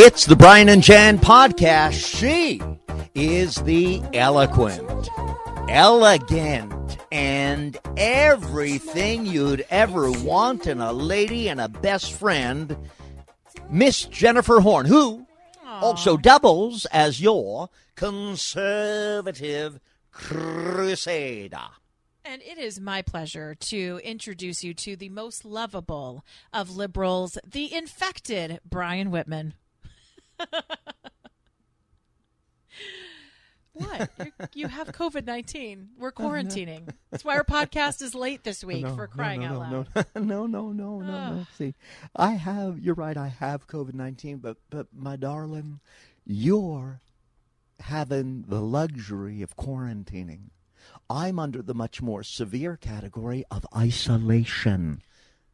It's the Brian and Jen podcast. She is the eloquent, elegant, and everything you'd ever want in a lady and a best friend, Miss Jennifer Horn, who also doubles as your conservative crusader. And it is my pleasure to introduce you to the most lovable of liberals, the infected Brian Whitman. What? You're, you have COVID 19. We're quarantining. That's why our podcast is late this week for crying no, out loud. No, no, no, no, no, no. See, I have. You're right. I have COVID nineteen, but but my darling, you're having the luxury of quarantining. I'm under the much more severe category of isolation.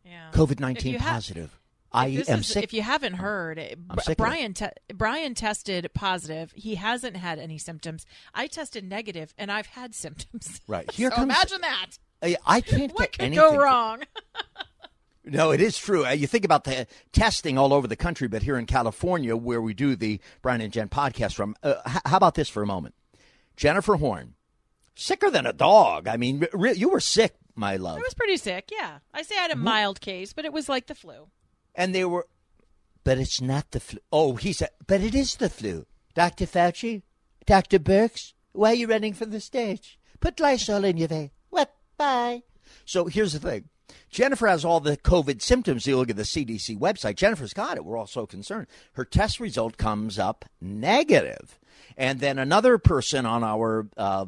Yeah. COVID If nineteen you ha- positive. I am is- sick. If you haven't heard, Br- sick of it. Brian te- Brian tested positive. He hasn't had any symptoms. I tested negative, and I've had symptoms. Right. Here so comes- imagine that. I, I can't What get could anything. go wrong? No, it is true. Uh, You think about the testing all over the country, but here in California, where we do the Brian and Jen podcast from, uh, how about this for a moment? Jennifer Horn, sicker than a dog. I mean, you were sick, my love. I was pretty sick. Yeah, I say I had a mild case, but it was like the flu. And they were, but it's not the flu. Oh, he said, but it is the flu. Dr. Fauci, Dr. Birx, why are you running from the stage? Put Lysol in your vein. What? Bye. So here's the thing. Jennifer has all the COVID symptoms. You look at the CDC website. Jennifer's got it. We're all so concerned. Her test result comes up negative. And then another person on our uh,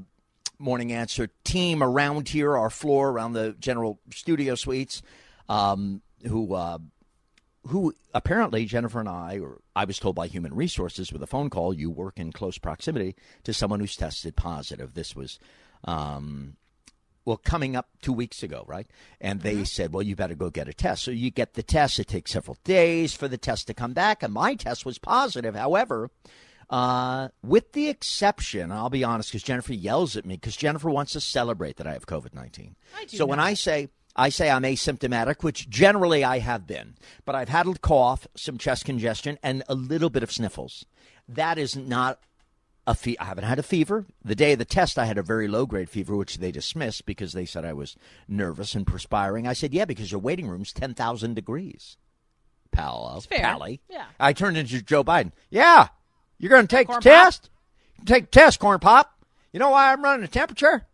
morning answer team around here, our floor around the general studio suites, um, who uh, who apparently Jennifer and I, or I was told by Human Resources with a phone call, you work in close proximity to someone who's tested positive. This was, um, well, coming up two weeks ago, right? And they said, well, you better go get a test. So you get the test. It takes several days for the test to come back. And my test was positive. However, uh, with the exception, I'll be honest, because Jennifer yells at me, because Jennifer wants to celebrate that I have COVID 19. I do So when. I say, I say I'm asymptomatic, which generally I have been, but I've had a cough, some chest congestion, and a little bit of sniffles. That is not a fe- I haven't had a fever. The day of the test, I had a very low grade fever, which they dismissed because they said I was nervous and perspiring. I said, "Yeah, because your waiting room's ten thousand degrees." Pal, uh, fair. Pally. Yeah. I turned into Joe Biden. Yeah, you're going to take Corn the pop? test. Take the test, corn pop. You know why I'm running a temperature?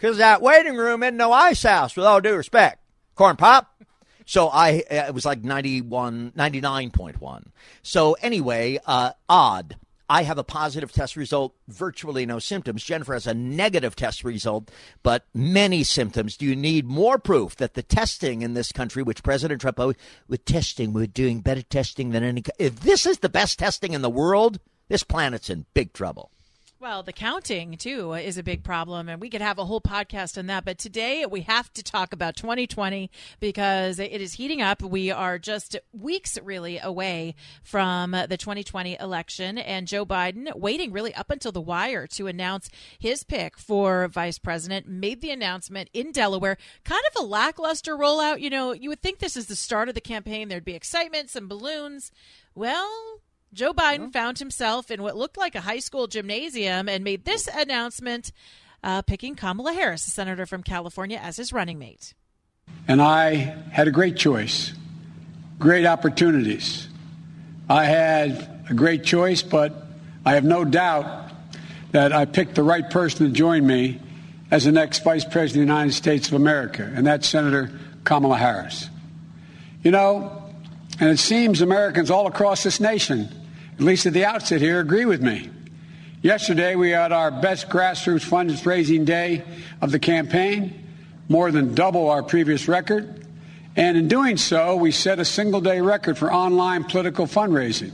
Because that waiting room isn't no ice house, with all due respect. Corn pop. So I, uh, it was like 91, 99.1. So anyway, uh, odd. I have a positive test result, virtually no symptoms. Jennifer has a negative test result, but many symptoms. Do you need more proof that the testing in this country, which President Trump, oh, with testing, we're doing better testing than any. co-" If this is the best testing in the world, this planet's in big trouble. Well, the counting too is a big problem, and we could have a whole podcast on that. But today we have to talk about 2020 because it is heating up. We are just weeks really away from the 2020 election, and Joe Biden waiting really up until the wire to announce his pick for vice president. Made the announcement in Delaware. Kind of a lackluster rollout. You know, you would think this is the start of the campaign. There'd be excitement, some balloons. Well, Joe Biden found himself in what looked like a high school gymnasium and made this announcement, uh, picking Kamala Harris, a senator from California, as his running mate. And I had a great choice, great opportunities. I had a great choice, but I have no doubt that I picked the right person to join me as the next Vice President of the United States of America, and that's Senator Kamala Harris. You know, and it seems Americans all across this nation, at least at the outset here, agree with me. Yesterday, we had our best grassroots fundraising day of the campaign, more than double our previous record. And in doing so, we set a single day record for online political fundraising.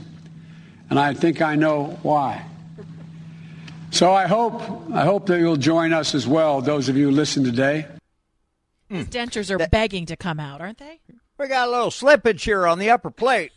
And I think I know why. So I hope, I hope that you'll join us as well, those of you who listen today. Hmm. His dentures are begging to come out, aren't they? We got a little slippage here on the upper plate.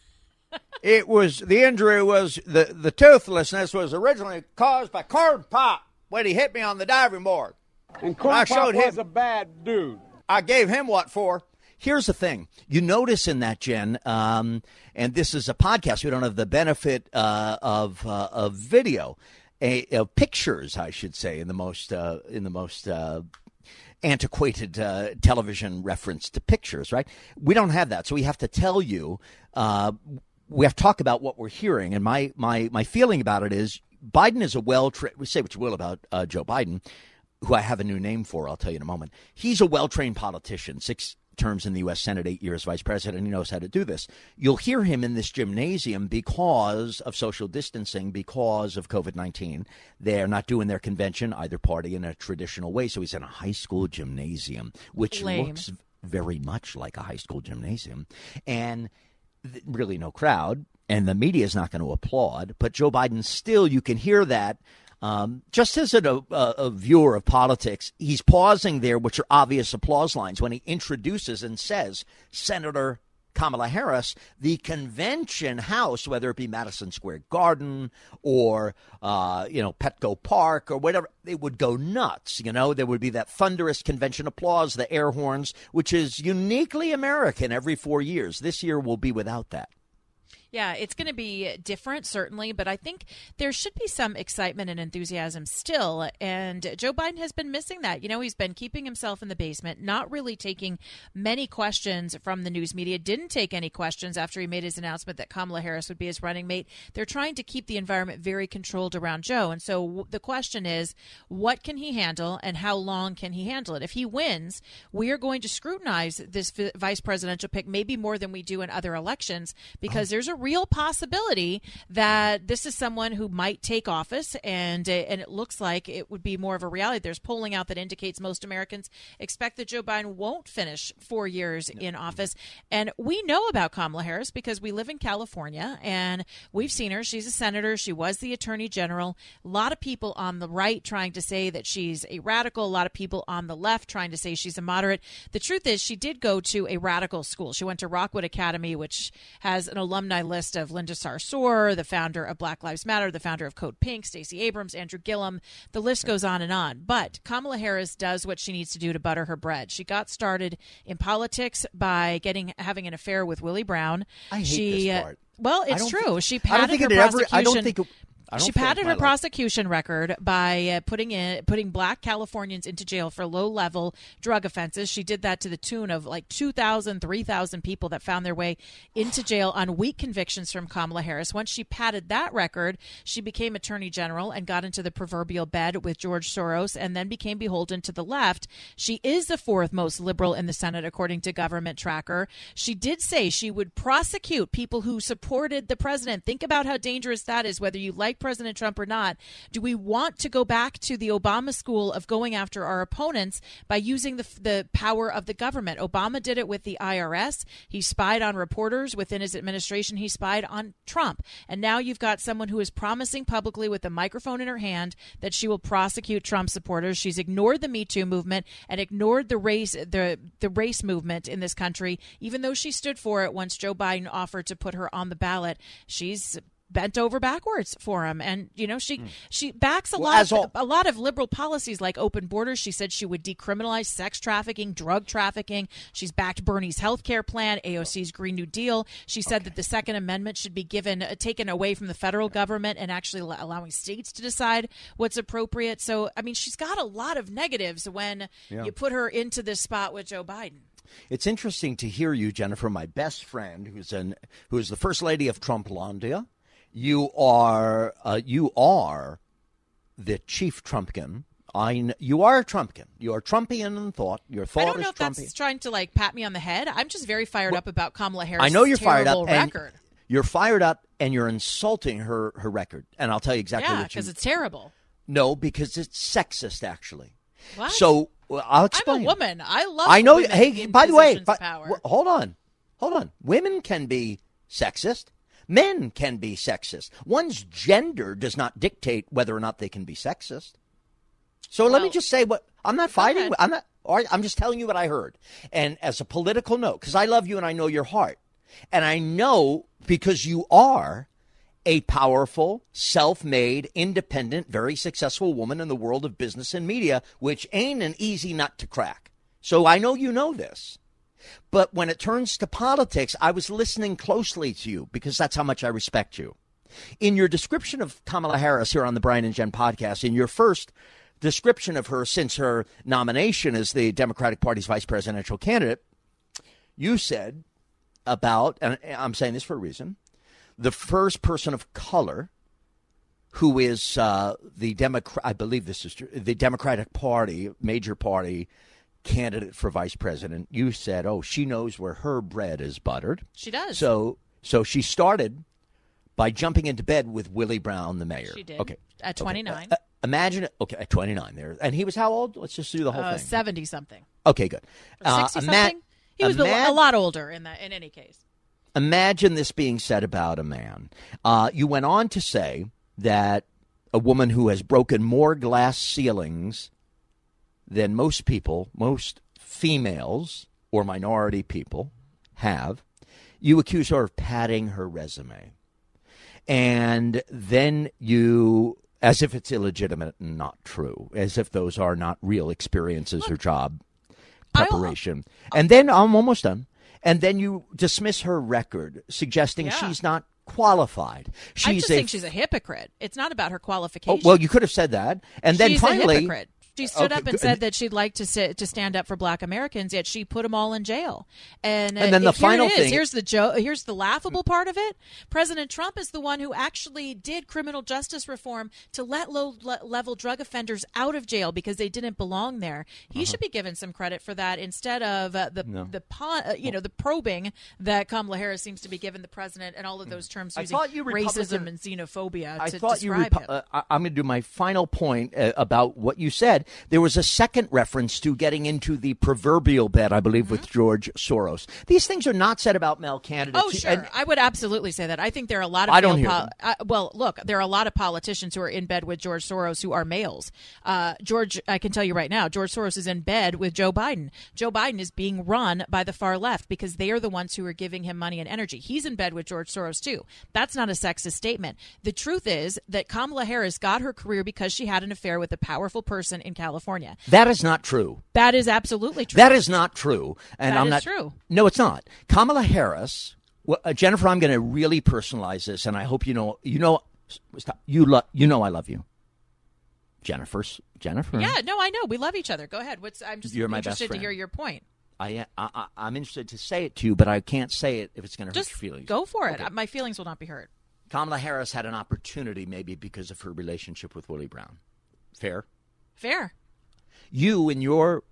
It was the injury was the the toothlessness was originally caused by corn pop when he hit me on the diving board. And I Corn showed Pop was him- a bad dude. I gave him what for. Here's the thing. You notice in that, Jen, um, and this is a podcast. We don't have the benefit uh, of uh, of video, a, of pictures, I should say, in the most uh, in the most uh, antiquated uh, television reference to pictures. Right? We don't have that, so we have to tell you. Uh, we have to talk about what we're hearing, and my my my feeling about it is Biden is a well trained. We say what you will about uh, Joe Biden who I have a new name for, I'll tell you in a moment. He's a well trained politician, six terms in the U.S. Senate, eight years vice president. He knows how to do this. You'll hear him in this gymnasium because of social distancing, because of COVID 19. They're not doing their convention, either party, in a traditional way. So he's in a high school gymnasium, which Lame. looks very much like a high school gymnasium. And really no crowd. And the media is not going to applaud. But Joe Biden still, you can hear that um, just as a, a, a, viewer of politics, he's pausing there, which are obvious applause lines, when he introduces and says, Senator Kamala Harris, the convention house, whether it be Madison Square Garden or, uh, you know, Petco Park or whatever, they would go nuts. You know, there would be that thunderous convention applause, the air horns, which is uniquely American every four years. This year will be without that. Yeah, it's going to be different, certainly, but I think there should be some excitement and enthusiasm still. And Joe Biden has been missing that. You know, he's been keeping himself in the basement, not really taking many questions from the news media, didn't take any questions after he made his announcement that Kamala Harris would be his running mate. They're trying to keep the environment very controlled around Joe. And so the question is, what can he handle and how long can he handle it? If he wins, we are going to scrutinize this vice presidential pick maybe more than we do in other elections because oh. there's a real possibility that this is someone who might take office, and uh, and it looks like it would be more of a reality. There's polling out that indicates most Americans expect that Joe Biden won't finish four years in office, and we know about Kamala Harris because we live in California and we've seen her. She's a senator. She was the attorney general. A lot of people on the right trying to say that she's a radical. A lot of people on the left trying to say she's a moderate. The truth is, she did go to a radical school. She went to Rockwood Academy, which has an alumni list of Linda Sarsour, the founder of Black Lives Matter, the founder of Code Pink, Stacey Abrams, Andrew Gillum. The list goes on and on. But Kamala Harris does what she needs to do to butter her bread. She got started in politics by getting having an affair with Willie Brown. I hate she, this uh, part. Well, it's true. Think, she padded her prosecution. Ever, I don't think. It, she padded her prosecution record by uh, putting in putting black Californians into jail for low level drug offenses. She did that to the tune of like 2,000, 3,000 people that found their way into jail on weak convictions from Kamala Harris. Once she padded that record, she became attorney general and got into the proverbial bed with George Soros and then became beholden to the left. She is the fourth most liberal in the Senate according to Government Tracker. She did say she would prosecute people who supported the president. Think about how dangerous that is whether you like President Trump or not, do we want to go back to the Obama school of going after our opponents by using the, the power of the government? Obama did it with the IRS. He spied on reporters within his administration. He spied on Trump. And now you've got someone who is promising publicly with a microphone in her hand that she will prosecute Trump supporters. She's ignored the Me Too movement and ignored the race the the race movement in this country, even though she stood for it once Joe Biden offered to put her on the ballot. She's bent over backwards for him. And you know she mm. she backs a well, lot of, all- a lot of liberal policies like open borders. She said she would decriminalize sex trafficking drug trafficking. She's backed bernie's health care plan aoc's green new deal. She said okay. that the second amendment should be given uh, taken away from the federal government and actually allowing states to decide what's appropriate. So i mean she's got a lot of negatives when yeah. you put her into this spot with joe biden. It's interesting to hear you, Jennifer, my best friend, who's an who is the first lady of Trumplandia, you are uh, you are the chief Trumpkin. I you are a Trumpkin. You are Trumpian in thought. Your thought I don't know if Trumpian. that's trying to like pat me on the head. I'm just very fired well, up about Kamala Harris. I know you're fired up. Record. you're fired up, and you're insulting her her record. And I'll tell you exactly yeah, because it's terrible. No, because it's sexist, actually. What? So well, I'll explain. I'm a woman. I love. I know. Hey, by the way, by, hold on, hold on. Women can be sexist. Men can be sexist. One's gender does not dictate whether or not they can be sexist. So well, let me just say what I'm not fighting. I'm not. I'm just telling you what I heard. And as a political note, because I love you and I know your heart, and I know because you are a powerful, self-made, independent, very successful woman in the world of business and media, which ain't an easy nut to crack. So I know you know this. But when it turns to politics, I was listening closely to you because that's how much I respect you. In your description of Kamala Harris here on the Brian and Jen podcast, in your first description of her since her nomination as the Democratic Party's vice presidential candidate, you said about, and I'm saying this for a reason, the first person of color who is uh, the Democrat, I believe this is true, the Democratic Party, major party candidate for vice president. You said, "Oh, she knows where her bread is buttered." She does. So, so she started by jumping into bed with Willie Brown, the mayor. She did. Okay. At 29. Okay. Uh, imagine it. Okay, at 29 there. And he was how old? Let's just do the whole uh, thing. 70 something. Okay, good. Uh, 60 ima- something? He was ima- a lot older in that in any case. Imagine this being said about a man. Uh, you went on to say that a woman who has broken more glass ceilings than most people, most females or minority people have, you accuse her of padding her resume. And then you, as if it's illegitimate and not true, as if those are not real experiences or job I'll- uh, preparation. and then I'm almost done. And then you dismiss her record, suggesting Yeah. she's not qualified. She's I just a think she's a hypocrite. It's not about her Oh, qualification. well, you could have said that, and then She's finally. She stood Okay, up and said that she'd like to sit, to stand up for Black Americans, yet she put them all in jail. And, uh, And then the here final it is. thing- Here's the jo- Here's the laughable part of it. President Trump is the one who actually did criminal justice reform to let low le- level drug offenders out of jail because they didn't belong there. He should be given some credit for that instead of uh, the Uh-huh. No. the pon- uh, you know the probing that Kamala Harris seems to be giving the president and all of those terms I using thought you racism and xenophobia I to thought you. describe Repu- him. uh, I'm going to do my final point uh, about what you said. There was a second reference to getting into the proverbial bed, I believe, with George Soros. These things are not said about male candidates. Mm-hmm. Oh, sure. And- I would absolutely say that. I think there are a lot of I don't male hear uh, well, look, there are a lot of politicians who are in bed with George Soros who are males. Uh, George, I can tell you right now, George Soros is in bed with Joe Biden. Joe Biden is being run by the far left because they are the ones who are giving him money and energy. He's in bed with George Soros too. That's not a sexist statement. The truth is that Kamala Harris got her career because she had an affair with a powerful person in California. that is not true. That is absolutely true. That is not true. And That I'm not true. No, it's not. Kamala Harris, well, uh, Jennifer, I'm going to really personalize this, and I hope you know. You know, stop. You lo- You know, I love you, Jennifer's Jennifer. yeah, no, I know. We love each other. Go ahead. What's I'm just You're my best interested to hear your point. I, I, I I'm interested to say it to you, but I can't say it if it's going to hurt your feelings. go for it. Okay. My feelings will not be hurt. Kamala Harris had an opportunity, maybe because of her relationship with Willie Brown. Fair. Fair. You, in your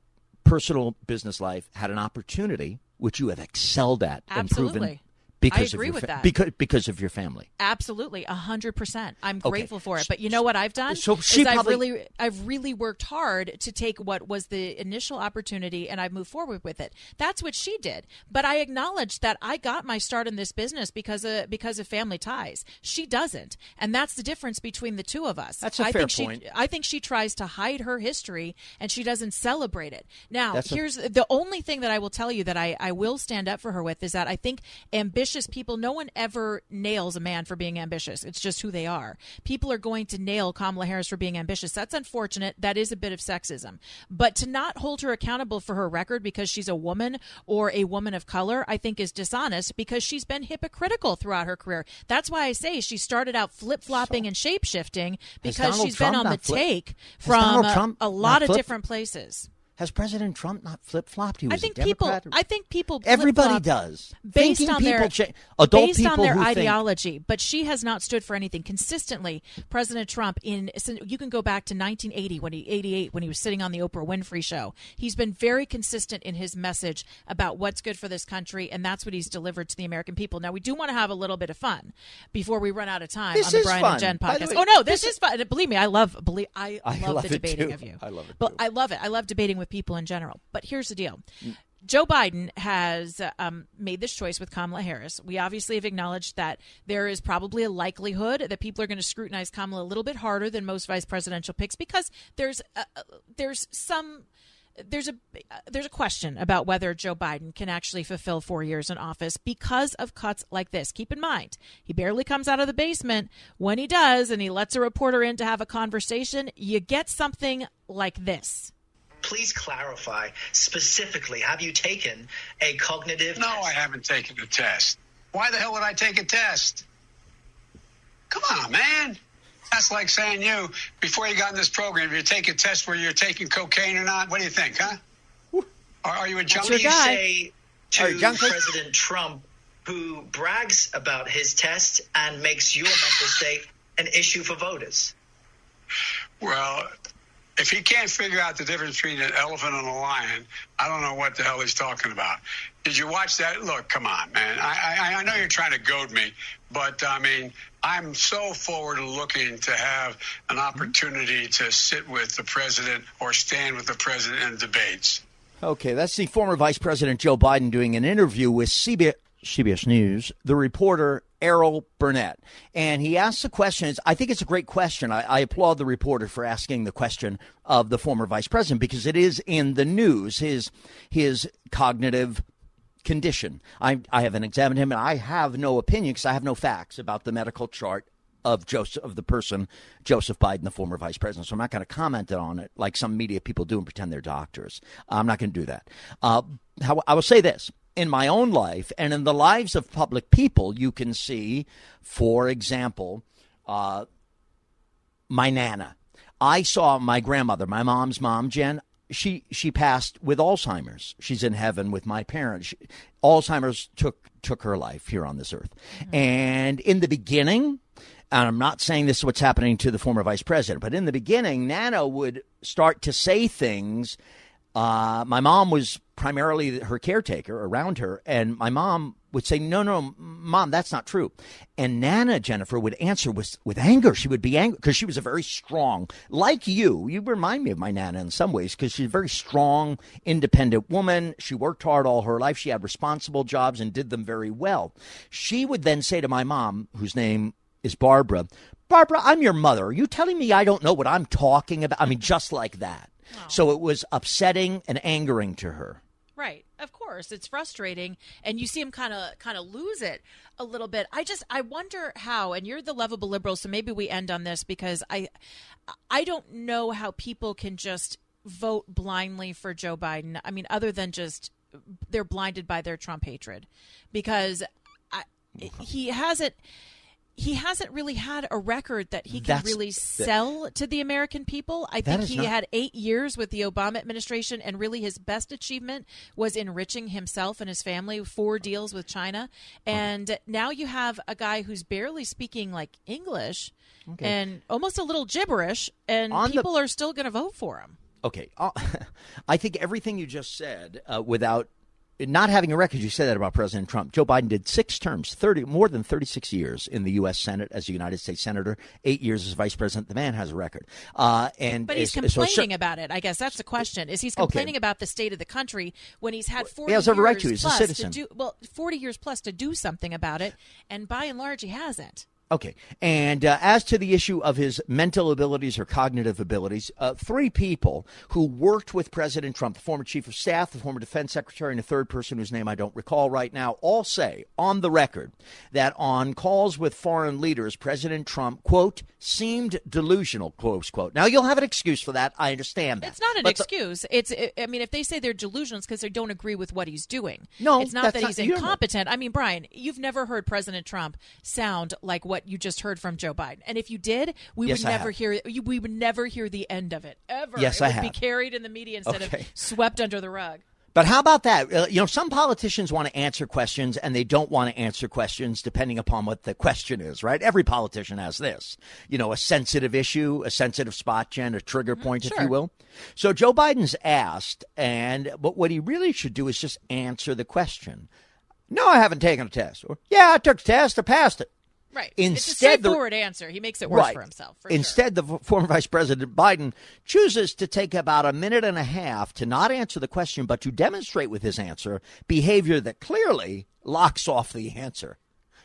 personal business life, had an opportunity which you have excelled at and proven Absolutely. Because I agree of your with fa- that. because because of your family. Absolutely, a hundred percent. I'm Okay. grateful for it. But you know what I've done? So she is I've probably- really, I've really worked hard to take what was the initial opportunity and I've moved forward with it. That's what she did. But I acknowledge that I got my start in this business because of because of family ties. She doesn't, and that's the difference between the two of us. That's a I fair think point. She, I think she tries to hide her history and she doesn't celebrate it. Now, That's a- here's the only thing that I will tell you that I, I will stand up for her with is that I think ambitious people, no one ever nails a man for being ambitious. It's just who they are. People are going to nail Kamala Harris for being ambitious. That's unfortunate. That is a bit of sexism. But to not hold her accountable for her record because she's a woman or a woman of color, I think is dishonest because she's been hypocritical throughout her career. That's why I say she started out flip flopping and shape shifting because she's been on the flip- take from Trump a lot of flip- different places. Has President Trump not flip flopped? He was I think people. I think people. Everybody does. based Thinking on people their cha- adult based people on their who think- ideology. But she has not stood for anything consistently. President Trump, in you can go back to 1980 when he 88 when he was sitting on the Oprah Winfrey show. He's been very consistent in his message about what's good for this country, and that's what he's delivered to the American people. Now we do want to have a little bit of fun before we run out of time This on the is Brian fun. and Jen podcast. way, oh no, this, this is fun. Believe me, I love believe I, I love, love the debating of you. I love it But too. I love it. I love debating with people in general. But here's the deal. Joe Biden has uh, um, made this choice with Kamala Harris. We obviously have acknowledged that there is probably a likelihood that people are going to scrutinize Kamala a little bit harder than most vice presidential picks because there's uh, uh, there's some there's a there's a question about whether Joe Biden can actually fulfill four years in office because of cuts like this. Keep in mind, he barely comes out of the basement. When he does, and he lets a reporter in to have a conversation, you get something like this. Please clarify specifically have you taken a cognitive No, test? I haven't taken a test. Why the hell would I take a test? Come on, man. That's like saying you, before you got in this program, you take a test where you're taking cocaine or not. What do you think, huh? Are, are you a junkie? your you say to Are junkie? President Trump, who brags about his test and makes your mental state an issue for voters? Well, if he can't figure out the difference between an elephant and a lion, I don't know what the hell he's talking about. Did you watch that? Look, come on, man. I, I, I know you're trying to goad me, but I mean, I'm so forward looking to have an mm-hmm. opportunity to sit with the president or stand with the president in debates. Okay, that's the former Vice President Joe Biden doing an interview with CBS, CBS News, the reporter Errol Barnett. And he asks the question. I think it's a great question. I, I applaud the reporter for asking the question of the former vice president because it is in the news, his, his cognitive condition. I, I haven't examined him, and I have no opinion because I have no facts about the medical chart of Joseph of the person Joseph Biden, the former vice president. So I'm not going to comment on it like some media people do and pretend they're doctors. I'm not going to do that. Uh, how, I will say this. In my own life and in the lives of public people, you can see, for example, uh, my nana. I saw my grandmother, my mom's mom, Jen. She she passed with Alzheimer's. She's in heaven with my parents. She, Alzheimer's took took her life here on this earth. And in the beginning, and I'm not saying this is what's happening to the former vice president, but in the beginning, Nana would start to say things. Uh, my mom was primarily her caretaker around her, and my mom would say, "No, no, mom, that's not true." And Nana Jennifer would answer with with anger. She would be angry because she was a very strong, like you. You remind me of my Nana in some ways because she's a very strong, independent woman. She worked hard all her life. She had responsible jobs and did them very well. She would then say to my mom, whose name is Barbara, Barbara, I'm your mother. Are you telling me I don't know what I'm talking about? I mean, just like that. So it was upsetting and angering to her. Right. Of course, it's frustrating and you see him kind of kind of lose it a little bit. I just I wonder how and you're the lovable liberal so maybe we end on this because I I don't know how people can just vote blindly for Joe Biden. I mean other than just they're blinded by their Trump hatred because I, he hasn't he hasn't really had a record that he can That's really the- sell to the American people. I think he not- had eight years with the Obama administration, and really his best achievement was enriching himself and his family. Four deals with China, and now you have a guy who's barely speaking like English and almost a little gibberish, and On the- people are still going to vote for him. Okay, uh, I think everything you just said, uh, without not having a record, you said that about President Trump. Joe Biden did six terms, thirty more than thirty-six years in the U.S. Senate as a United States senator, eight years as vice president. The man has a record, uh, and But he's is- so complaining cer- about it. I guess that's the question: is he's complaining about the state of the country when he's had forty he has right to. He's a citizen. do well, forty years plus to do something about it, and by and large, he hasn't. Okay. And uh, as to the issue of his mental abilities or cognitive abilities, uh, three people who worked with President Trump, the former chief of staff, the former defense secretary, and a third person whose name I don't recall right now, all say on the record that on calls with foreign leaders, President Trump, quote, seemed delusional, close quote. Now, you'll have an excuse for that. I understand that. It's not an But the- excuse. It's. I mean, if they say they're delusional, it's because they don't agree with what he's doing. No, it's not that not- he's incompetent. I mean, Brian, you've never heard President Trump sound like what you just heard from Joe Biden, and if you did, we Yes, would I never have. hear. We would never hear the end of it ever. Yes, it I would be carried in the media instead Okay. of swept under the rug. But how about that? Uh, you know, some politicians want to answer questions and they don't want to answer questions depending upon what the question is, right? Every politician has this, you know, a sensitive issue, a sensitive spot, Jen, a trigger point, if you will. So Joe Biden's asked, and but what he really should do is just answer the question. No, I haven't taken a test. Or, yeah, I took a test. I passed it. Right. Instead, it's a the- straightforward answer. He makes it worse right. for himself. For sure. Instead, the former Vice President Biden chooses to take about a minute and a half to not answer the question, but to demonstrate with his answer behavior that clearly locks off the answer.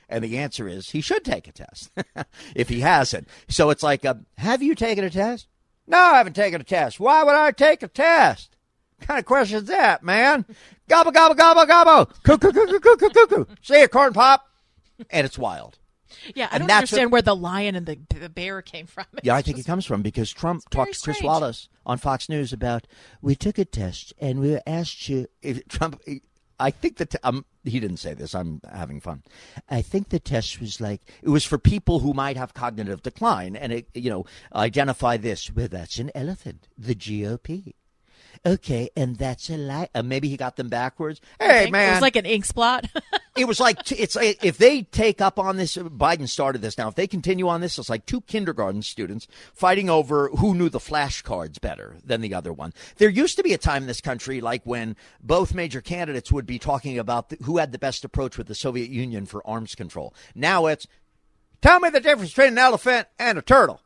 And the answer is he should take a test if he hasn't. So it's like, uh, have you taken a test? No, I haven't taken a test. Why would I take a test? What kind of question is that, man? Gobble, gobble, gobble, gobble. Coo, coo, coo, coo, coo. See a corn pop? And it's wild. Yeah, I And don't understand what- where the lion and the, the bear came from. Yeah, I It's think it comes from because Trump talked to Chris strange. Wallace on Fox News about we took a test and we were asked to if Trump. I think that um, he didn't say this. I'm having fun. I think the test was like it was for people who might have cognitive decline, and it you know identify this. Well, that's an elephant. The GOP. Okay, and that's a lie. Uh, maybe he got them backwards. Hey, man, It was like an ink spot. it was like it's if they take up on this. Biden started this now. If they continue on this, it's like two kindergarten students fighting over who knew the flashcards better than the other one. There used to be a time in this country like when both major candidates would be talking about the, who had the best approach with the Soviet Union for arms control. Now it's tell me the difference between an elephant and a turtle.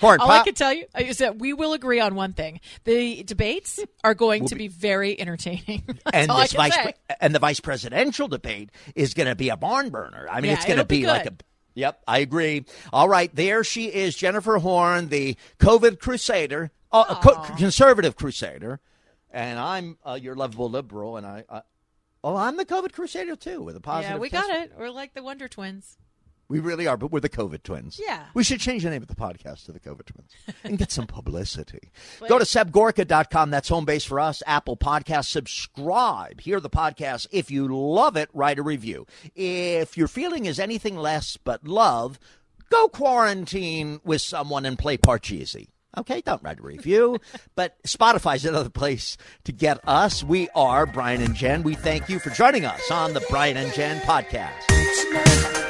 Corn All I pop. can tell you is that we will agree on one thing: the debates are going to be very entertaining. And I this vice pre- and the vice presidential debate is going to be a barn burner. I mean, Yeah, it's going to be be, like a. Yep, I agree. All right, there she is, Jennifer Horn, the COVID crusader, uh, a co- conservative crusader, and I'm uh, your lovable liberal, and I. I Oh, I'm the COVID crusader too, with a positive. yeah, we test. got it. We're like the Wonder Twins. We really are, but we're the COVID twins. Yeah. We should change the name of the podcast to the COVID twins and get some publicity. Go to sebgorka.com. That's home base for us. Apple Podcast. Subscribe. Hear the podcast. If you love it, write a review. If your feeling is anything less but love, go quarantine with someone and play Parcheesi. Okay, don't write a review, but Spotify's another place to get us. We are Brian and Jen. We thank you for joining us on the Brian and Jen podcast.